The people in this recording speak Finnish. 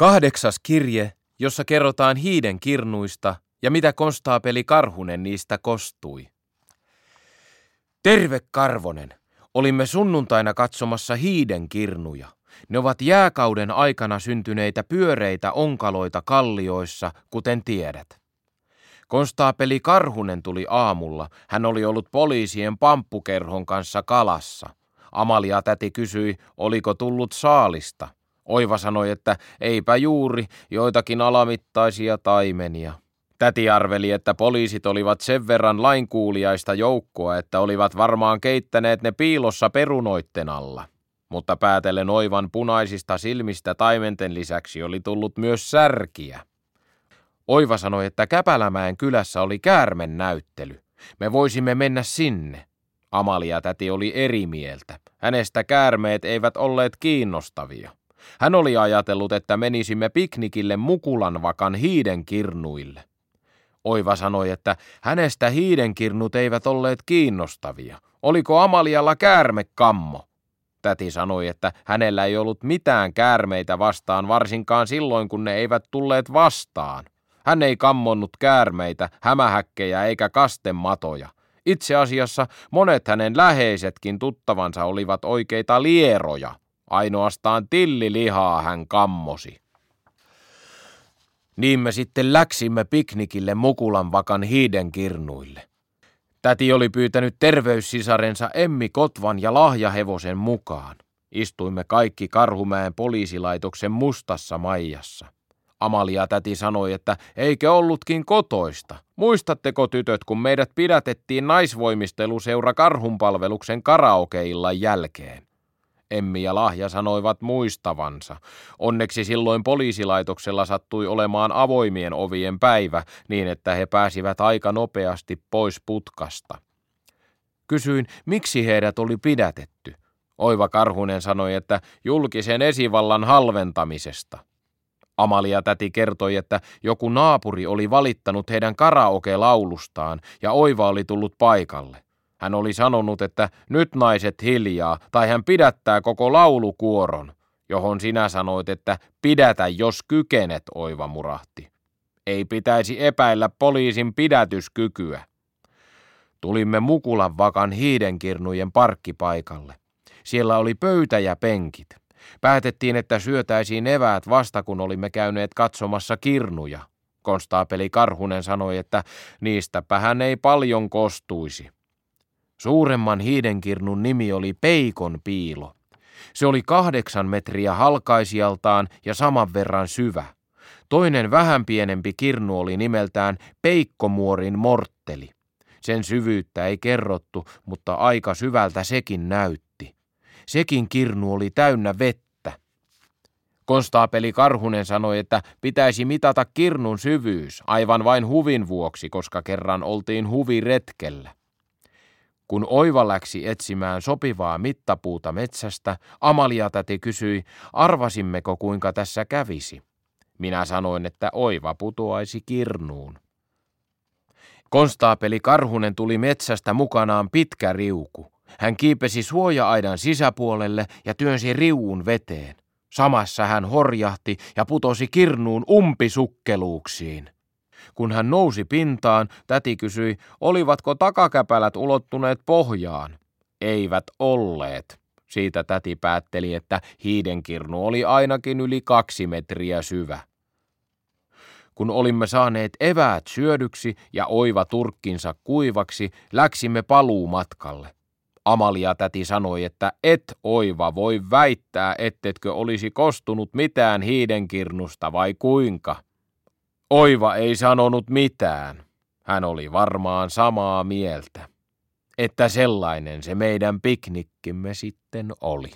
Kahdeksas kirje, jossa kerrotaan hiiden kirnuista ja mitä konstaapeli Karhunen niistä kostui. Terve Karvonen! Olimme sunnuntaina katsomassa hiiden kirnuja. Ne ovat jääkauden aikana syntyneitä pyöreitä onkaloita kallioissa, kuten tiedät. Konstaapeli Karhunen tuli aamulla. Hän oli ollut poliisien pamppukerhon kanssa kalassa. Amalia täti kysyi, oliko tullut saalista. Oiva sanoi, että eipä juuri, joitakin alamittaisia taimenia. Täti arveli, että poliisit olivat sen verran lainkuuliaista joukkoa, että olivat varmaan keittäneet ne piilossa perunoitten alla. Mutta päätellen oivan punaisista silmistä taimenten lisäksi oli tullut myös särkiä. Oiva sanoi, että Käpälämäen kylässä oli käärmen näyttely. Me voisimme mennä sinne. Amalia täti oli eri mieltä. Hänestä käärmeet eivät olleet kiinnostavia. Hän oli ajatellut, että menisimme piknikille Mukulan vakan hiidenkirnuille. Oiva sanoi, että hänestä hiidenkirnut eivät olleet kiinnostavia. Oliko Amalialla käärmekammo? Täti sanoi, että hänellä ei ollut mitään käärmeitä vastaan, varsinkaan silloin, kun ne eivät tulleet vastaan. Hän ei kammonnut käärmeitä, hämähäkkejä eikä kastematoja. Itse asiassa monet hänen läheisetkin tuttavansa olivat oikeita lieroja. Ainoastaan tillilihaa hän kammosi. Niin me sitten läksimme piknikille Mukulan vakan hiidenkirnuille. Täti oli pyytänyt terveyssisarensa Emmi Kotvan ja lahjahevosen mukaan. Istuimme kaikki Karhumäen poliisilaitoksen mustassa maijassa. Amalia täti sanoi, että eikö ollutkin kotoista. Muistatteko tytöt, kun meidät pidätettiin naisvoimisteluseura karhunpalveluksen karaokeillan jälkeen? Emmi ja Lahja sanoivat muistavansa. Onneksi silloin poliisilaitoksella sattui olemaan avoimien ovien päivä, niin että he pääsivät aika nopeasti pois putkasta. Kysyin, miksi heidät oli pidätetty. Oiva Karhunen sanoi, että julkisen esivallan halventamisesta. Amalia täti kertoi, että joku naapuri oli valittanut heidän karaoke-laulustaan ja Oiva oli tullut paikalle. Hän oli sanonut, että nyt naiset hiljaa, tai hän pidättää koko laulukuoron, johon sinä sanoit, että pidätä jos kykenet, oiva murahti. Ei pitäisi epäillä poliisin pidätyskykyä. Tulimme Mukulan vakan hiidenkirnujen parkkipaikalle. Siellä oli pöytä ja penkit. Päätettiin, että syötäisiin eväät vasta kun olimme käyneet katsomassa kirnuja. Konstaapeli Karhunen sanoi, että niistäpä hän ei paljon kostuisi. Suuremman hiidenkirnun nimi oli Peikon piilo. Se oli kahdeksan metriä halkaisijaltaan ja saman verran syvä. Toinen vähän pienempi kirnu oli nimeltään Peikkomuorin mortteli. Sen syvyyttä ei kerrottu, mutta aika syvältä sekin näytti. Sekin kirnu oli täynnä vettä. Konstaapeli Karhunen sanoi, että pitäisi mitata kirnun syvyys aivan vain huvin vuoksi, koska kerran oltiin huviretkellä. Kun Oiva läksi etsimään sopivaa mittapuuta metsästä, Amalia täti kysyi, arvasimmeko kuinka tässä kävisi. Minä sanoin, että Oiva putoaisi kirnuun. Konstaapeli Karhunen tuli metsästä mukanaan pitkä riuku. Hän kiipesi suoja-aidan sisäpuolelle ja työnsi riuun veteen. Samassa hän horjahti ja putosi kirnuun umpisukkeluuksiin. Kun hän nousi pintaan, täti kysyi, olivatko takakäpälät ulottuneet pohjaan. Eivät olleet. Siitä täti päätteli, että hiidenkirnu oli ainakin yli kaksi metriä syvä. Kun olimme saaneet eväät syödyksi ja oiva turkkinsa kuivaksi, läksimme paluumatkalle. Amalia täti sanoi, että et oiva voi väittää, ettetkö olisi kostunut mitään hiidenkirnusta vai kuinka. Oiva ei sanonut mitään. Hän oli varmaan samaa mieltä, että sellainen se meidän piknikkimme sitten oli.